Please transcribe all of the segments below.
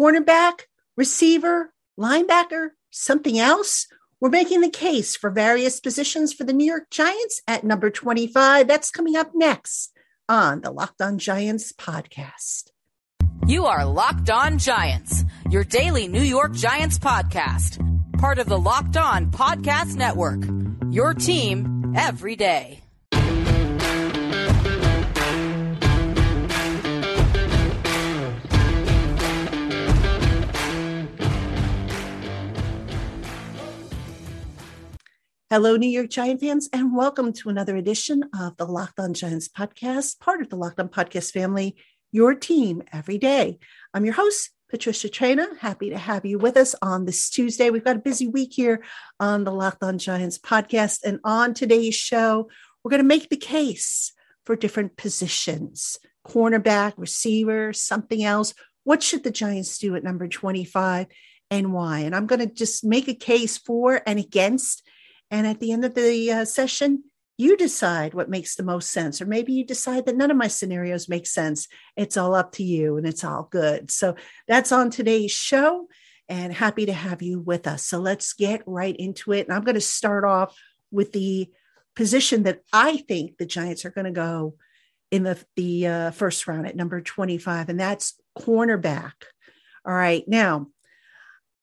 cornerback, receiver, linebacker, something else? We're making the case for various positions for the New York Giants at number 25. That's coming up next on the Locked On Giants podcast. You are Locked On Giants, your daily New York Giants podcast, part of the Locked On Podcast Network. Your team every day. Hello, New York Giant fans, and welcome to another edition of the Locked On Giants podcast, part of the Locked On Podcast family, your team every day. I'm your host, Patricia Traina. Happy to have you with us on this Tuesday. We've got a busy week here on the Locked On Giants podcast. And on today's show, we're going to make the case for different positions cornerback, receiver, something else. What should the Giants do at number 25 and why? And I'm going to just make a case for and against and at the end of the uh, session, you decide what makes the most sense. Or maybe you decide that none of my scenarios make sense. It's all up to you and it's all good. So that's on today's show and happy to have you with us. So let's get right into it. And I'm going to start off with the position that I think the Giants are going to go in the, the uh, first round at number 25, and that's cornerback. All right. Now,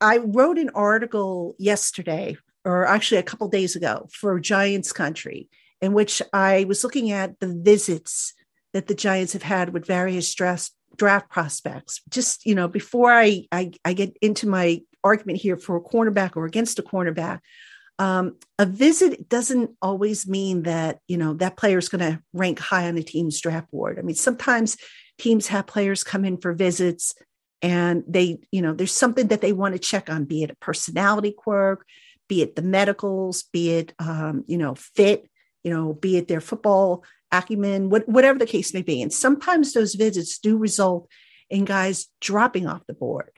I wrote an article yesterday or actually a couple days ago for Giants Country, in which I was looking at the visits that the Giants have had with various draft, draft prospects. Just, you know, before I, I, I get into my argument here for a cornerback or against a cornerback, um, a visit doesn't always mean that, you know, that player is going to rank high on the team's draft board. I mean, sometimes teams have players come in for visits and they, you know, there's something that they want to check on, be it a personality quirk, be it the medicals, be it um, you know fit, you know, be it their football acumen, what, whatever the case may be. And sometimes those visits do result in guys dropping off the board.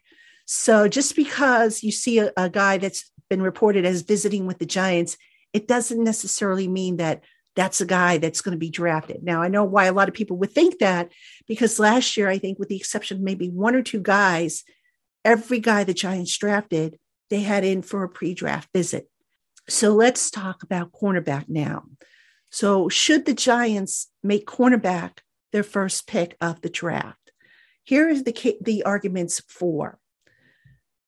So just because you see a, a guy that's been reported as visiting with the Giants, it doesn't necessarily mean that that's a guy that's going to be drafted. Now, I know why a lot of people would think that because last year, I think, with the exception of maybe one or two guys, every guy the Giants drafted they had in for a pre draft visit. So let's talk about cornerback now. So, should the Giants make cornerback their first pick of the draft? Here is the, the arguments for.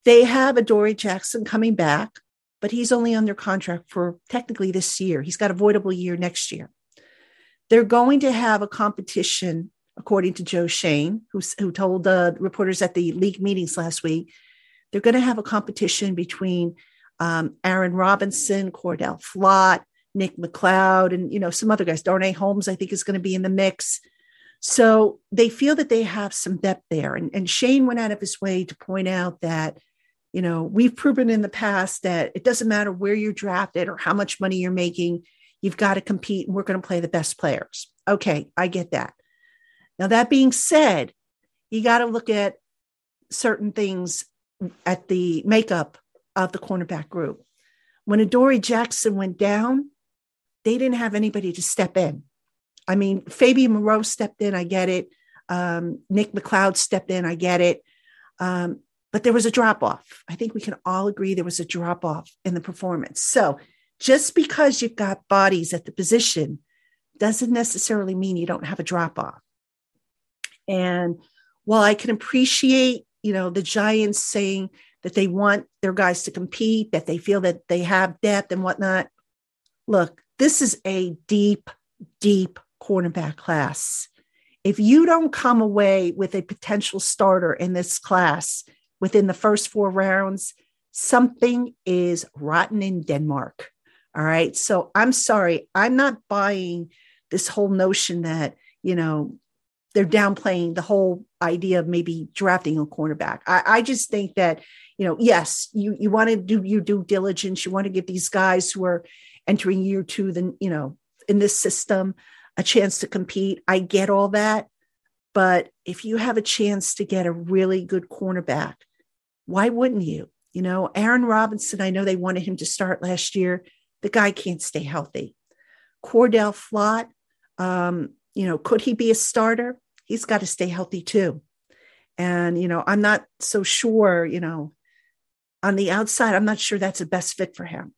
They have Adoree Jackson coming back, but he's only under contract for technically this year. He's got a voidable year next year. They're going to have a competition, according to Joe Schoen, who, who told the reporters at the league meetings last week they're going to have a competition between um, Aaron Robinson, Cor'Dale Flott, Nick McCloud, and you know some other guys. Darnay Holmes, I think, is going to be in the mix. So they feel that they have some depth there. And, and Schoen went out of his way to point out that, you know, we've proven in the past that it doesn't matter where you're drafted or how much money you're making, you've got to compete and we're going to play the best players. Okay, I get that. Now, that being said, you got to look at certain things at the makeup of the cornerback group. When Adoree Jackson went down, they didn't have anybody to step in. I mean, Fabian Moreau stepped in, I get it. Um, Nick McCloud stepped in, I get it. Um, but there was a drop off. I think we can all agree there was a drop off in the performance. So just because you've got bodies at the position doesn't necessarily mean you don't have a drop off. And while I can appreciate you know, the Giants saying that they want their guys to compete, that they feel that they have depth and whatnot. Look, this is a deep, deep cornerback class. If you don't come away with a potential starter in this class within the first four rounds, something is rotten in Denmark. All right. So I'm sorry. I'm not buying this whole notion that, you know, they're downplaying the whole idea of maybe drafting a cornerback. I, I just think that, you know, yes, you you want to do your due diligence. You want to give these guys who are entering year two, then you know, in this system, a chance to compete. I get all that, but if you have a chance to get a really good cornerback, why wouldn't you? You know, Aaron Robinson. I know they wanted him to start last year. The guy can't stay healthy. Cor'Dale Flott. Um, you know, could he be a starter? he's got to stay healthy too. And, you know, I'm not so sure, you know, on the outside, I'm not sure that's the best fit for him.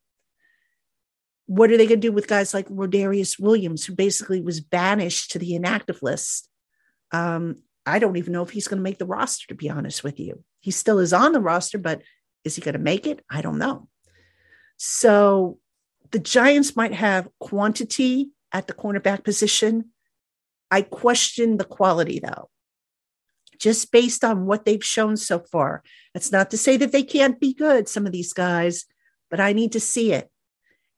What are they going to do with guys like Rodarius Williams, who basically was banished to the inactive list? Um, I don't even know if he's going to make the roster, to be honest with you. He still is on the roster, but is he going to make it? I don't know. So the Giants might have quantity at the cornerback position. I question the quality, though, just based on what they've shown so far. That's not to say that they can't be good, some of these guys, but I need to see it.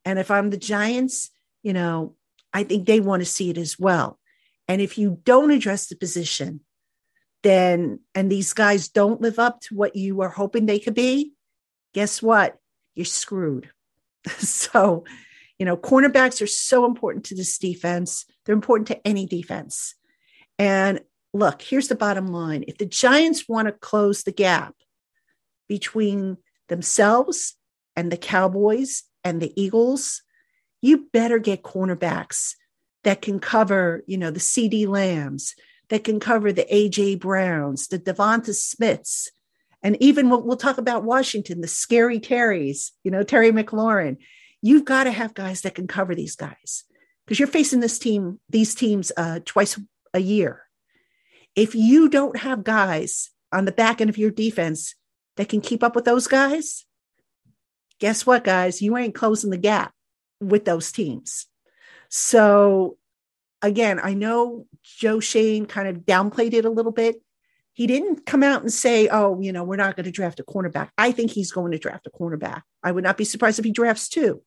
And if I'm the Giants, you know, I think they want to see it as well. And if you don't address the position, then, and these guys don't live up to what you are hoping they could be, guess what? You're screwed. so, you know, cornerbacks are so important to this defense. They're important to any defense. And look, here's the bottom line if the Giants want to close the gap between themselves and the Cowboys and the Eagles, you better get cornerbacks that can cover, you know, the CeeDee Lambs, that can cover the AJ Browns, the Devonta Smiths, and even we'll, we'll talk about Washington, the scary Terrys, you know, Terry McLaurin. You've got to have guys that can cover these guys because you're facing this team, these teams uh, twice a year. If you don't have guys on the back end of your defense that can keep up with those guys, guess what, guys? You ain't closing the gap with those teams. So, again, I know Joe Schoen kind of downplayed it a little bit he didn't come out and say, oh, you know, we're not going to draft a cornerback. I think he's going to draft a cornerback. I would not be surprised if he drafts two.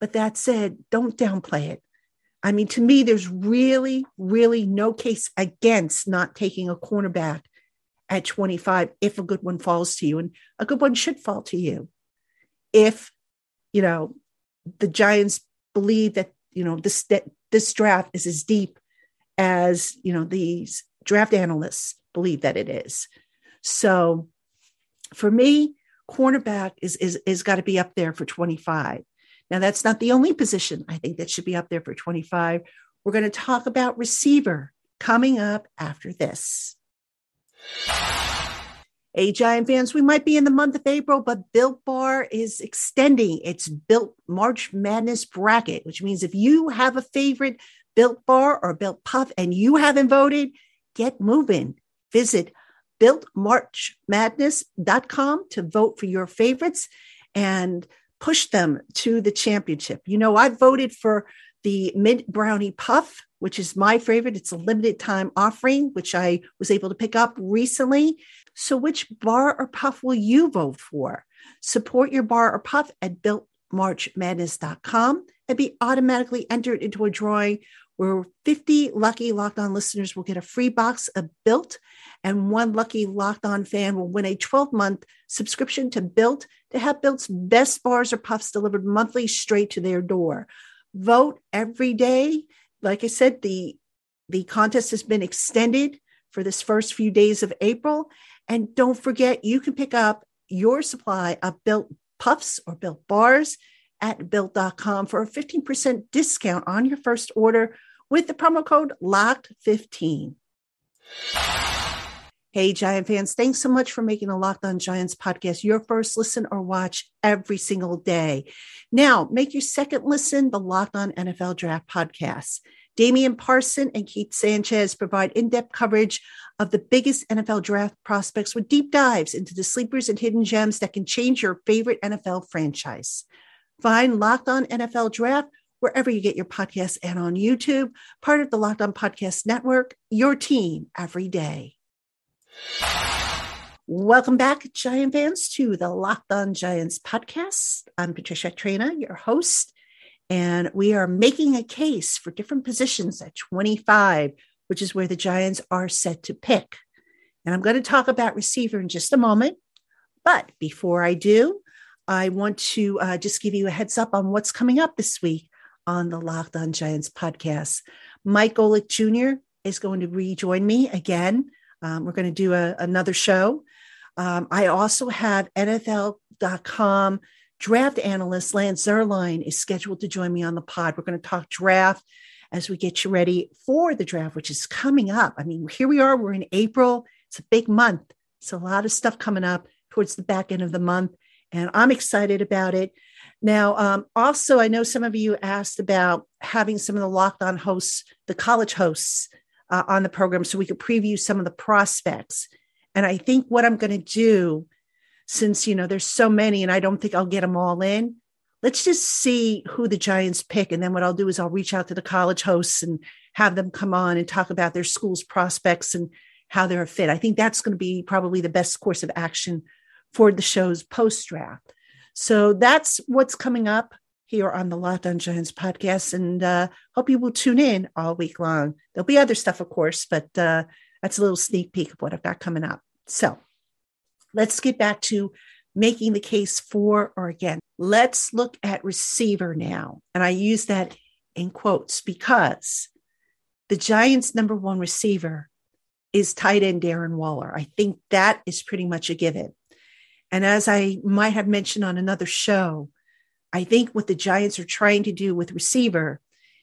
But that said, don't downplay it. I mean, to me, there's really, really no case against not taking a cornerback at 25 if a good one falls to you. And a good one should fall to you if, you know, the Giants believe that, you know, this, that this draft is as deep as, you know, these draft analysts believe that it is. So for me, cornerback is is is got to be up there for 25. Now that's not the only position I think that should be up there for 25. We're going to talk about receiver coming up after this. Hey, Giant fans, we might be in the month of April, but Built Bar is extending its Built March Madness bracket, which means if you have a favorite Built Bar or Built Puff and you haven't voted, get moving. Visit builtmarchmadness.com to vote for your favorites and push them to the championship. You know, I voted for the mint brownie puff, which is my favorite. It's a limited time offering, which I was able to pick up recently. So, which bar or puff will you vote for? Support your bar or puff at builtmarchmadness.com and be automatically entered into a drawing where 50 lucky locked on listeners will get a free box of Built, and one lucky locked on fan will win a 12 month subscription to Built to have Built's best bars or puffs delivered monthly straight to their door. Vote every day. Like I said, the the contest has been extended for this first few days of April. And don't forget, you can pick up your supply of built puffs or built bars at built.com for a 15% discount on your first order with the promo code LOCKED15. Hey, Giant fans, thanks so much for making the Locked On Giants podcast your first listen or watch every single day. Now, make your second listen the Locked On NFL Draft podcast. Damian Parson and Keith Sanchez provide in depth coverage of the biggest NFL draft prospects with deep dives into the sleepers and hidden gems that can change your favorite NFL franchise. Find Locked On NFL Draft wherever you get your podcasts and on YouTube, part of the Locked On Podcast Network, your team every day. Welcome back, Giant fans, to the Locked On Giants podcast. I'm Patricia Traina, your host, and we are making a case for different positions at 25, which is where the Giants are set to pick. And I'm going to talk about receiver in just a moment. But before I do, I want to uh, just give you a heads up on what's coming up this week on the Locked On Giants podcast. Mike Golic Jr. is going to rejoin me again. Um, we're going to do a, another show. Um, I also have NFL.com draft analyst Lance Zierlein is scheduled to join me on the pod. We're going to talk draft as we get you ready for the draft, which is coming up. I mean, here we are, we're in April. It's a big month. It's a lot of stuff coming up towards the back end of the month, and I'm excited about it. Now, um, also, I know some of you asked about having some of the locked on hosts, the college hosts, uh, on the program so we could preview some of the prospects. And I think what I'm going to do, since, you know, there's so many and I don't think I'll get them all in, let's just see who the Giants pick. And then what I'll do is I'll reach out to the college hosts and have them come on and talk about their school's prospects and how they're a fit. I think that's going to be probably the best course of action for the show's post draft. So that's what's coming up here on the Locked On Giants podcast. And uh, hope you will tune in all week long. There'll be other stuff, of course, but uh, that's a little sneak peek of what I've got coming up. So let's get back to making the case for or against. Let's look at receiver now. And I use that in quotes because the Giants' number one receiver is tight end Darren Waller. I think that is pretty much a given. And as I might have mentioned on another show, I think what the Giants are trying to do with receiver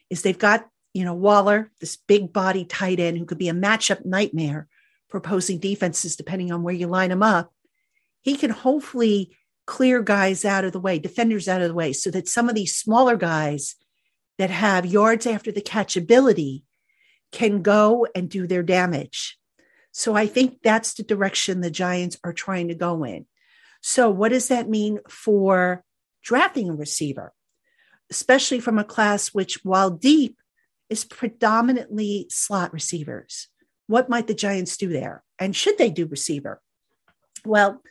is they've got, you know, Waller, this big body tight end who could be a matchup nightmare for opposing defenses, depending on where you line him up. He can hopefully clear guys out of the way, defenders out of the way, so that some of these smaller guys that have yards after the catch ability can go and do their damage. So I think that's the direction the Giants are trying to go in. So, what does that mean for drafting a receiver, especially from a class which, while deep, is predominantly slot receivers? What might the Giants do there? And should they do receiver? Well,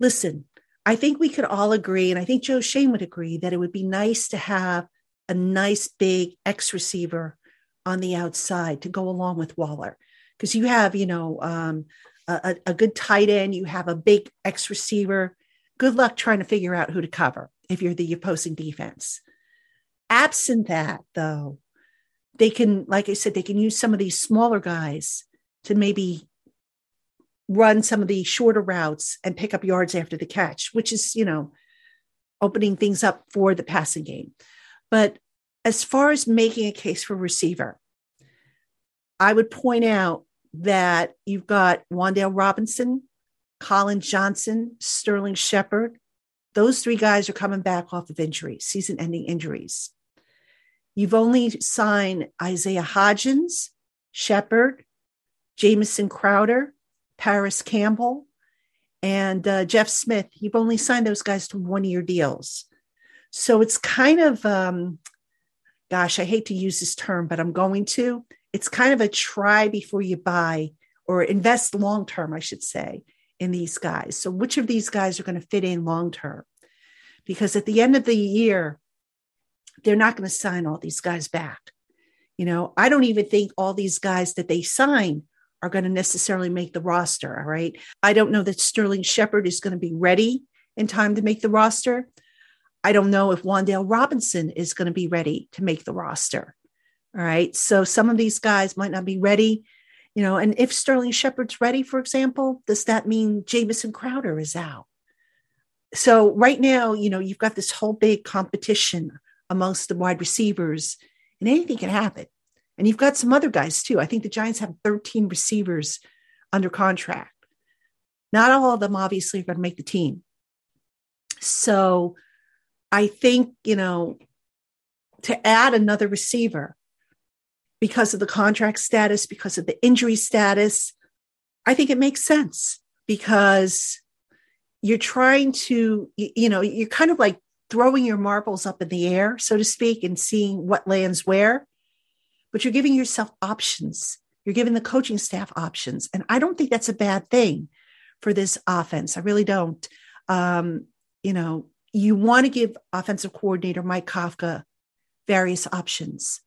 listen, I think we could all agree, and I think Joe Schoen would agree, that it would be nice to have a nice big X receiver on the outside to go along with Waller. Because you have, you know, um, a, a good tight end, you have a big X receiver. Good luck trying to figure out who to cover if you're the opposing defense. Absent that, though, they can, like I said, they can use some of these smaller guys to maybe run some of the shorter routes and pick up yards after the catch, which is, you know, opening things up for the passing game. But as far as making a case for receiver, I would point out that you've got Wan'Dale Robinson, Collin Johnson, Sterling Shepard. Those three guys are coming back off of injuries, season ending injuries. You've only signed Isaiah Hodgins, Shepard, Jamison Crowder, Parris Campbell, and uh, Jeff Smith. You've only signed those guys to one year deals. So it's kind of, um, gosh, I hate to use this term, but I'm going to it's kind of a try before you buy or invest long term, I should say, in these guys. So, which of these guys are going to fit in long term? Because at the end of the year, they're not going to sign all these guys back. You know, I don't even think all these guys that they sign are going to necessarily make the roster. All right. I don't know that Sterling Shepard is going to be ready in time to make the roster. I don't know if Wan'Dale Robinson is going to be ready to make the roster. All right. So some of these guys might not be ready, you know, and if Sterling Shepard's ready, for example, does that mean Jamison Crowder is out? So right now, you know, you've got this whole big competition amongst the wide receivers, and anything can happen. And you've got some other guys too. I think the Giants have 13 receivers under contract. Not all of them obviously are going to make the team. So I think, you know, to add another receiver because of the contract status, because of the injury status, I think it makes sense because you're trying to, you know, you're kind of like throwing your marbles up in the air, so to speak, and seeing what lands where, but you're giving yourself options. You're giving the coaching staff options. And I don't think that's a bad thing for this offense. I really don't. Um, you know, you want to give offensive coordinator Mike Kafka various options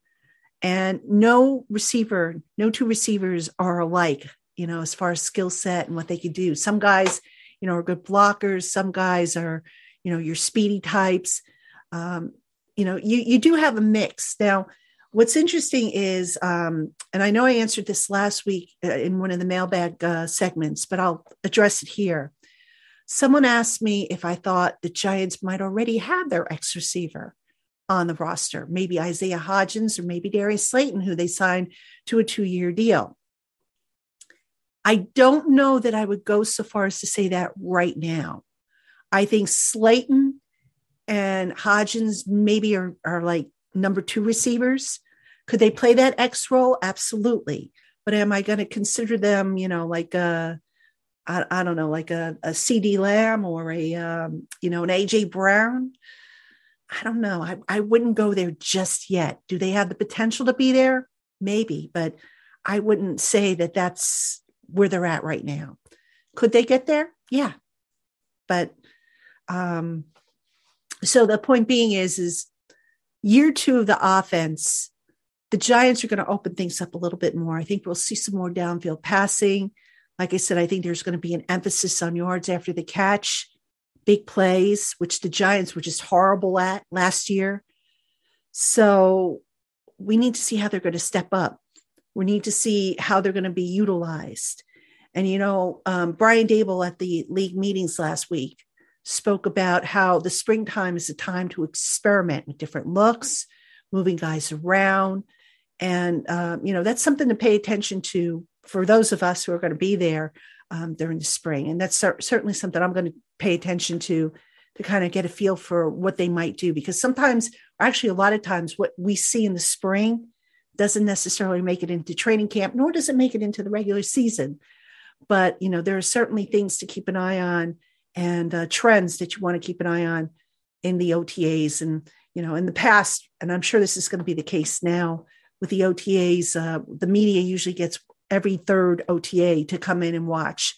and no receiver, no two receivers are alike, you know, as far as skill set and what they can do. Some guys, you know, are good blockers. Some guys are, you know, your speedy types. Um, you know, you, you do have a mix. Now, what's interesting is, um, and I know I answered this last week uh, in one of the mailbag uh, segments, but I'll address it here. Someone asked me if I thought the Giants might already have their X receiver on the roster, maybe Isaiah Hodgins or maybe Darius Slayton, who they signed to a two year deal. I don't know that I would go so far as to say that right now. I think Slayton and Hodgins maybe are, are like number two receivers. Could they play that X role? Absolutely. But am I going to consider them, you know, like a, I, I don't know, like a, a CeeDee Lamb or a, um, you know, an AJ Brown? I don't know. I, I wouldn't go there just yet. Do they have the potential to be there? Maybe, but I wouldn't say that that's where they're at right now. Could they get there? Yeah. But um so the point being is is year 2 of the offense the Giants are going to open things up a little bit more. I think we'll see some more downfield passing. Like I said, I think there's going to be an emphasis on yards after the catch big plays, which the Giants were just horrible at last year. So we need to see how they're going to step up. We need to see how they're going to be utilized. And, you know, um, Brian Daboll at the league meetings last week spoke about how the springtime is a time to experiment with different looks, moving guys around. And, um, you know, that's something to pay attention to for those of us who are going to be there um, during the spring. And that's certainly something I'm going to pay attention to to kind of get a feel for what they might do. Because sometimes, actually, a lot of times, what we see in the spring doesn't necessarily make it into training camp, nor does it make it into the regular season. But, you know, there are certainly things to keep an eye on and uh, trends that you want to keep an eye on in the OTAs. And, you know, in the past, and I'm sure this is going to be the case now with the OTAs, uh, the media usually gets every third OTA to come in and watch.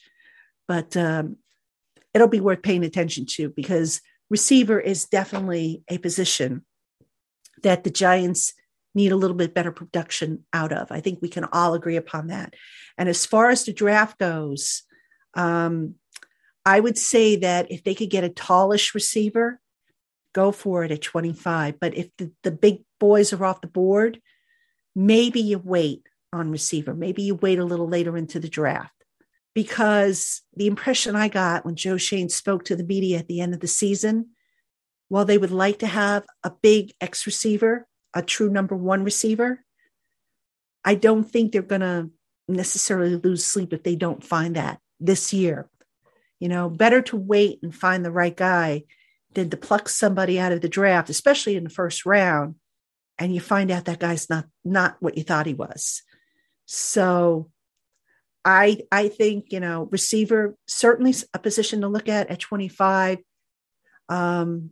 But um, it'll be worth paying attention to because receiver is definitely a position that the Giants need a little bit better production out of. I think we can all agree upon that. And as far as the draft goes, um, I would say that if they could get a tallish receiver, go for it at 25. But if the, the big boys are off the board, maybe you wait on receiver. Maybe you wait a little later into the draft because the impression I got when Joe Schoen spoke to the media at the end of the season, while they would like to have a big X receiver, a true number one receiver, I don't think they're going to necessarily lose sleep if they don't find that this year. You know, better to wait and find the right guy than to pluck somebody out of the draft, especially in the first round, and you find out that guy's not not what you thought he was. So I I think you know receiver certainly a position to look at at 25. Um,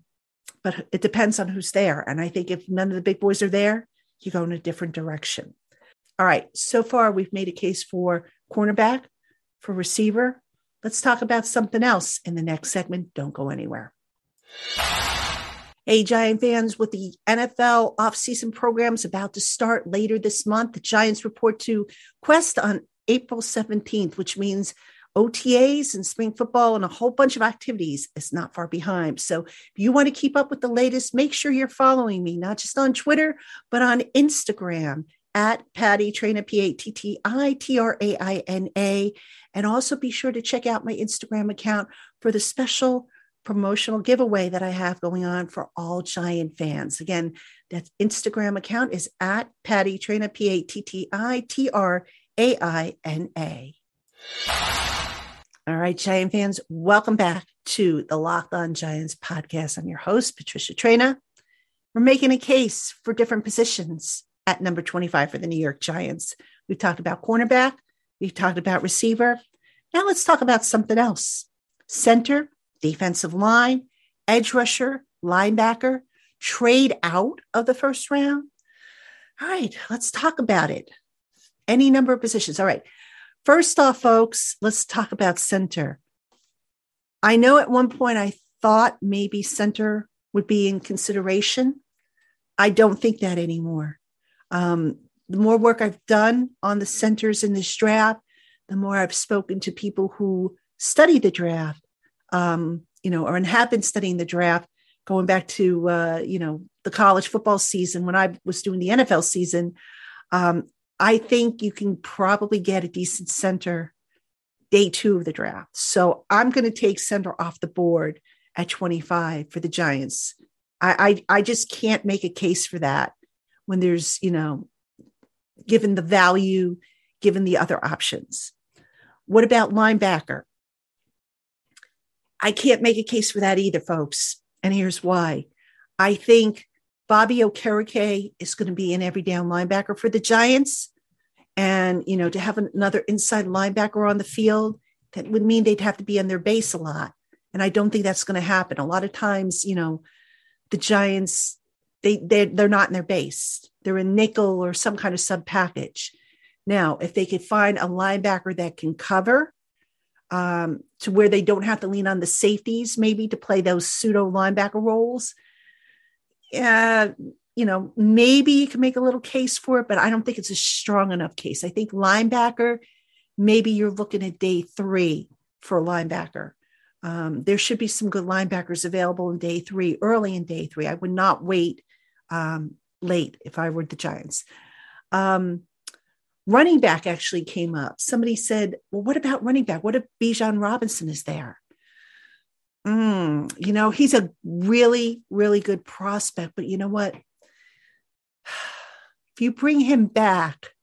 but it depends on who's there. And I think if none of the big boys are there, you go in a different direction. All right. So far, we've made a case for cornerback, for receiver. Let's talk about something else in the next segment. Don't go anywhere. Hey, Giant fans, with the NFL offseason programs about to start later this month, the Giants report to Quest on April 17th, which means OTAs and spring football and a whole bunch of activities is not far behind. So if you want to keep up with the latest, make sure you're following me, not just on Twitter, but on Instagram at Patty Traina, P A T T I T R A I N A. And also be sure to check out my Instagram account for the special promotional giveaway that I have going on for all Giant fans. Again, that Instagram account is at Patty Traina, P A T T I T R A I N A. All right, Giant fans, welcome back to the Locked On Giants podcast. I'm your host, Patricia Traina. We're making a case for different positions at number 25 for the New York Giants. We've talked about cornerback, we've talked about receiver. Now let's talk about something else center defensive line, edge rusher, linebacker, trade out of the first round. All right, let's talk about it. Any number of positions. All right. First off, folks, let's talk about center. I know at one point I thought maybe center would be in consideration. I don't think that anymore. Um, the more work I've done on the centers in this draft, the more I've spoken to people who study the draft, um, you know, or have been studying the draft, going back to uh, you know the college football season when I was doing the NFL season. Um, I think you can probably get a decent center day two of the draft. So I'm going to take center off the board at 25 for the Giants. I, I, I just can't make a case for that when there's, you know, given the value, given the other options. What about linebacker? I can't make a case for that either, folks. And here's why. I think Bobby Okereke is going to be an every down linebacker for the Giants. And, you know, to have another inside linebacker on the field, that would mean they'd have to be on their base a lot. And I don't think that's going to happen. A lot of times, you know, the Giants, they they're, they're not in their base. They're in nickel or some kind of sub package. Now, if they could find a linebacker that can cover um, to where they don't have to lean on the safeties, maybe to play those pseudo linebacker roles, uh, you know, maybe you can make a little case for it, but I don't think it's a strong enough case. I think linebacker, maybe you're looking at day three for a linebacker. Um, there should be some good linebackers available in day three, early in day three. I would not wait um, late if I were the Giants. Um, running back actually came up. Somebody said, Well, what about running back? What if Bijan Robinson is there? Mm, you know, he's a really, really good prospect, but you know what? If you bring him back,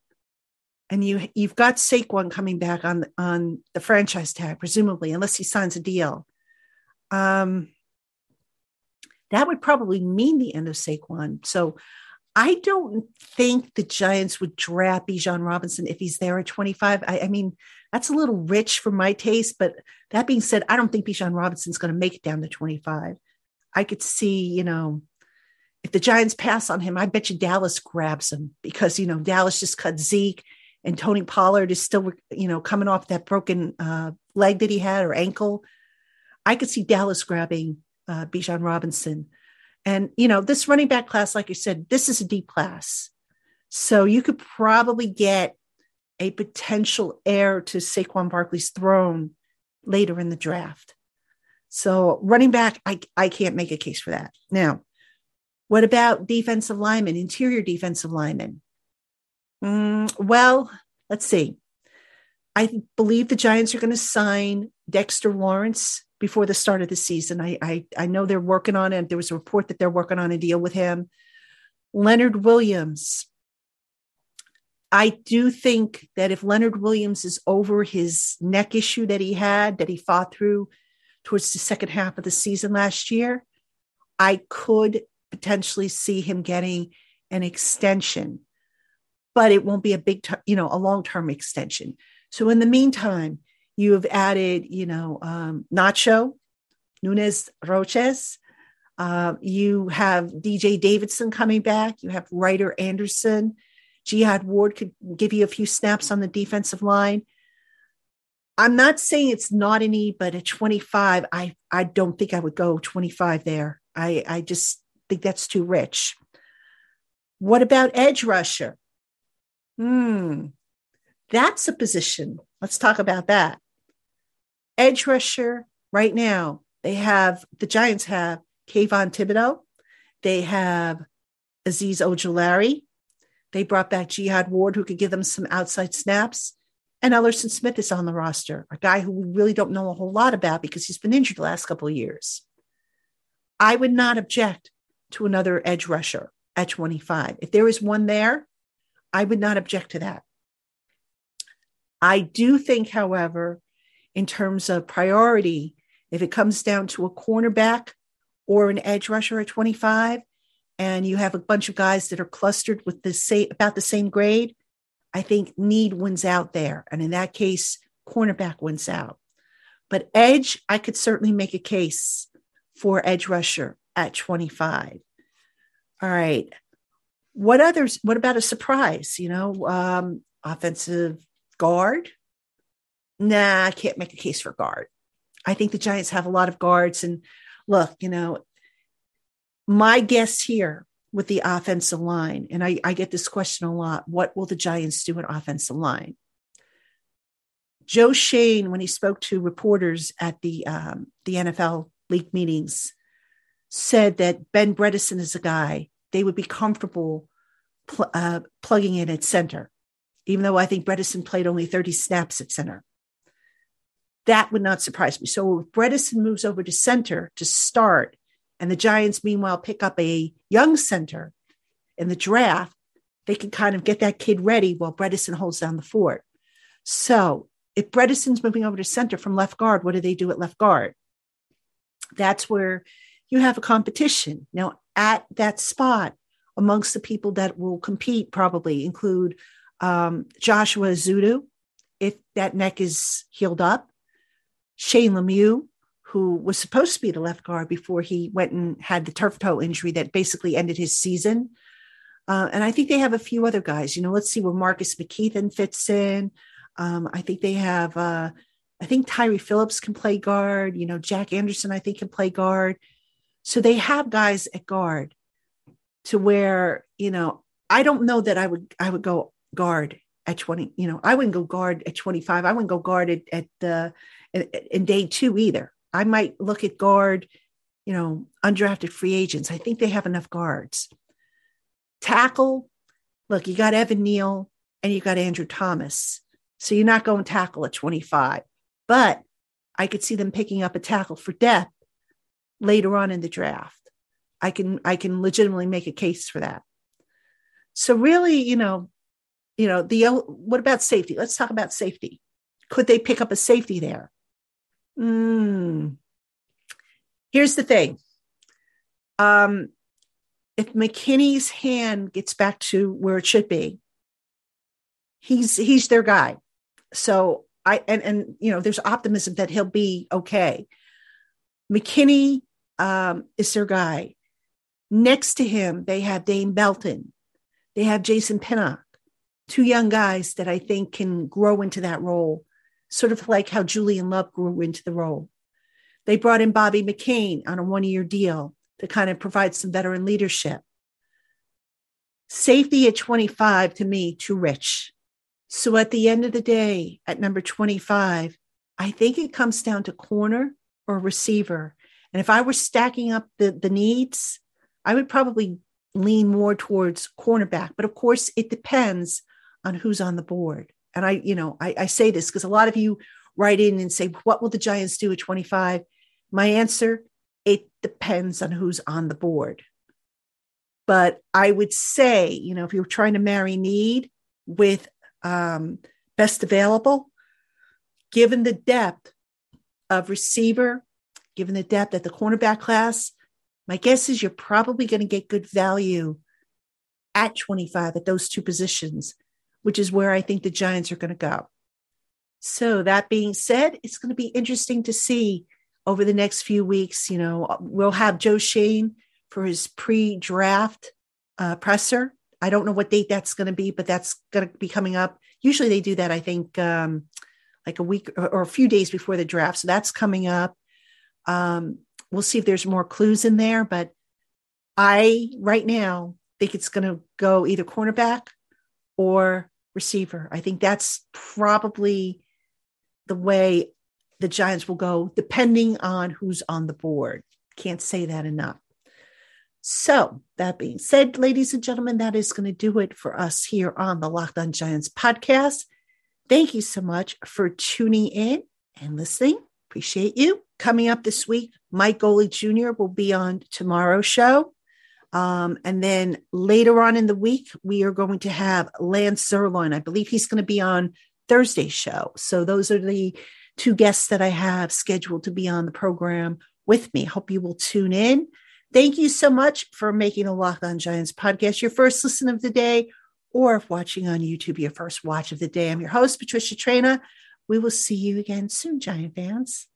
and you you've got Saquon coming back on on the franchise tag, presumably, unless he signs a deal. Um, that would probably mean the end of Saquon. So I don't think the Giants would draft Bijan Robinson if he's there at 25. I, I, mean, that's a little rich for my taste. But that being said, I don't think Bijan Robinson's going to make it down to 25. I could see, you know, if the Giants pass on him, I bet you Dallas grabs him because, you know, Dallas just cut Zeke and Tony Pollard is still, you know, coming off that broken uh, leg that he had or ankle. I could see Dallas grabbing uh, Bijan Robinson. And, you know, this running back class, like you said, this is a deep class. So you could probably get a potential heir to Saquon Barkley's throne later in the draft. So running back, I, I can't make a case for that. Now, what about defensive linemen, interior defensive linemen? Mm, well, let's see. I believe the Giants are going to sign Dexter Lawrence before the start of the season. I, I, I know they're working on it. There was a report that they're working on a deal with him. Leonard Williams. I do think that if Leonard Williams is over his neck issue that he had, that he fought through towards the second half of the season last year, I could potentially see him getting an extension but it won't be a big, ter- you know, a long term extension. So in the meantime, you have added, you know, um, Nacho, Nunez Roches. Uh, you have DJ Davidson coming back. You have Ryder Anderson. Jihad Ward could give you a few snaps on the defensive line. I'm not saying it's not any, but at 25, I, I don't think I would go 25 there. I, I just think that's too rich. What about edge rusher? Hmm, that's a position. Let's talk about that. Edge rusher right now, they have the Giants have Kayvon Thibodeaux. they have Azeez Ojulari. They brought back Jihad Ward, who could give them some outside snaps. And Ellerson Smith is on the roster, a guy who we really don't know a whole lot about because he's been injured the last couple of years. I would not object to another edge rusher at 25. If there is one there, I would not object to that. I do think, however, in terms of priority, if it comes down to a cornerback or an edge rusher at 25, and you have a bunch of guys that are clustered with the same about the same grade, I think need wins out there. And in that case, cornerback wins out. But edge, I could certainly make a case for edge rusher at 25. All right what others what about a surprise you know um offensive guard nah i can't make a case for guard. I think the giants have a lot of guards. And look you know my guess here with the offensive line and I, I get this question a lot what will the giants do in offensive line? Joe Schoen, when he spoke to reporters at the um, the nfl league meetings said that ben bredeson is a guy they would be comfortable pl- uh, plugging in at center, even though I think Bredeson played only 30 snaps at center. That would not surprise me. So if Bredeson moves over to center to start, and the Giants meanwhile pick up a young center in the draft, they can kind of get that kid ready while Bredeson holds down the fort. So if Bredeson's moving over to center from left guard, what do they do at left guard? That's where you have a competition. Now, at that spot, amongst the people that will compete, probably include um, Joshua Ezeudu, if that neck is healed up, Shane Lemieux, who was supposed to be the left guard before he went and had the turf toe injury that basically ended his season. Uh, and I think they have a few other guys. You know, let's see where Marcus McKethan fits in. Um, I think they have, uh, I think Tyree Phillips can play guard. You know, Jack Anderson, I think, can play guard. So they have guys at guard to where, you know, I don't know that I would I would go guard at 20, you know, I wouldn't go guard at 25. I wouldn't go guard at, at the in, day two either. I might look at guard, you know, undrafted free agents. I think they have enough guards. Tackle, look, you got Evan Neal and you got Andrew Thomas. So you're not going tackle at 25. But I could see them picking up a tackle for depth later on in the draft. I can I can legitimately make a case for that. So really, you know, you know, the what about safety? Let's talk about safety. Could they pick up a safety there? Mm. Here's the thing. Um, if McKinney's hand gets back to where it should be, he's he's their guy. So I and and you know there's optimism that he'll be okay. McKinney um, is their guy. Next to him, they have Dane Belton. They have Jason Pinnock, two young guys that I think can grow into that role, sort of like how Julian Love grew into the role. They brought in Bobby McCain on a one year deal to kind of provide some veteran leadership. Safety at 25 to me, too rich. So at the end of the day, at number 25, I think it comes down to corner or receiver. And if I were stacking up the, the needs, I would probably lean more towards cornerback. But of course, it depends on who's on the board. And I, you know, I, I say this because a lot of you write in and say, what will the Giants do at 25? My answer, it depends on who's on the board. But I would say, you know, if you're trying to marry need with um, best available, given the depth of receiver, given the depth at the cornerback class, my guess is you're probably going to get good value at 25 at those two positions, which is where I think the Giants are going to go. So, that being said, it's going to be interesting to see over the next few weeks. You know, we'll have Joe Schoen for his pre draft uh, presser. I don't know what date that's going to be, but that's going to be coming up. Usually they do that, I think, um, like a week or, a few days before the draft. So that's coming up. Um, we'll see if there's more clues in there, but I right now think it's going to go either cornerback or receiver. I think that's probably the way the Giants will go, depending on who's on the board. Can't say that enough. So, that being said, ladies and gentlemen, that is going to do it for us here on the Locked On Giants podcast. Thank you so much for tuning in and listening. Appreciate you. Coming up this week, Mike Golic Jr. will be on tomorrow's show. Um, and then later on in the week, we are going to have Lance Zierlein. I believe he's going to be on Thursday's show. So those are the two guests that I have scheduled to be on the program with me. Hope you will tune in. Thank you so much for making a Lock On Giants podcast your first listen of the day, or if watching on YouTube, your first watch of the day. I'm your host, Patricia Traina. We will see you again soon, Giant fans.